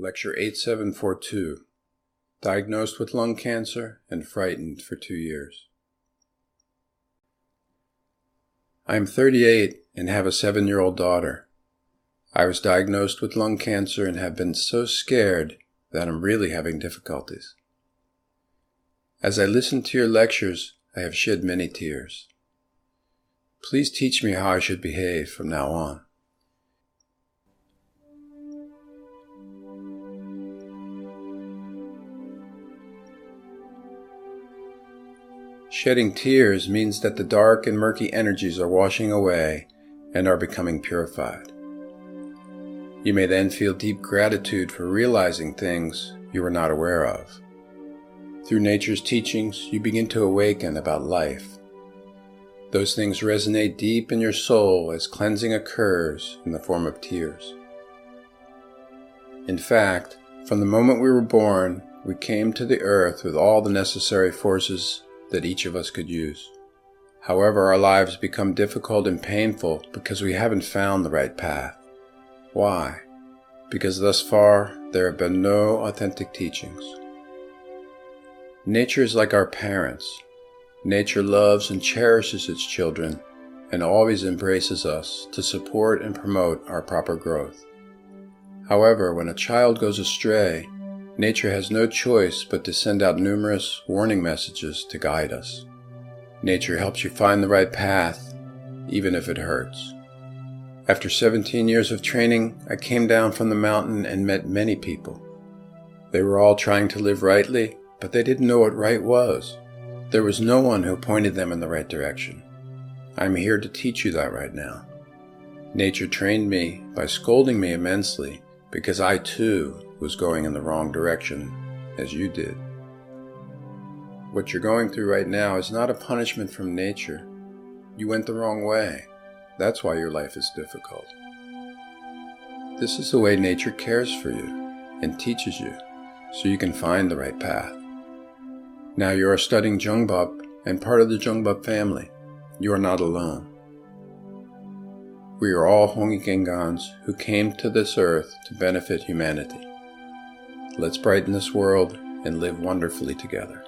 Lecture 8742 Diagnosed with lung cancer and frightened for two years. I am 38 and have a seven year old daughter. I was diagnosed with lung cancer and have been so scared that I'm really having difficulties. As I listen to your lectures, I have shed many tears. Please teach me how I should behave from now on. Shedding tears means that the dark and murky energies are washing away and are becoming purified. You may then feel deep gratitude for realizing things you were not aware of. Through nature's teachings, you begin to awaken about life. Those things resonate deep in your soul as cleansing occurs in the form of tears. In fact, from the moment we were born, we came to the earth with all the necessary forces that each of us could use. However, our lives become difficult and painful because we haven't found the right path. Why? Because thus far there have been no authentic teachings. Nature is like our parents. Nature loves and cherishes its children and always embraces us to support and promote our proper growth. However, when a child goes astray, nature has no choice but to send out numerous warning messages to guide us. Nature helps you find the right path, even if it hurts. After 17 years of training, I came down from the mountain and met many people. They were all trying to live rightly, but they didn't know what right was. There was no one who pointed them in the right direction. I'm here to teach you that right now. Nature trained me by scolding me immensely because I too was going in the wrong direction as you did. What you're going through right now is not a punishment from nature. You went the wrong way. That's why your life is difficult. This is the way nature cares for you and teaches you so you can find the right path. Now you are studying Jungbub and part of the Jungbub family. You are not alone. We are all Hongikengans who came to this earth to benefit humanity. Let's brighten this world and live wonderfully together.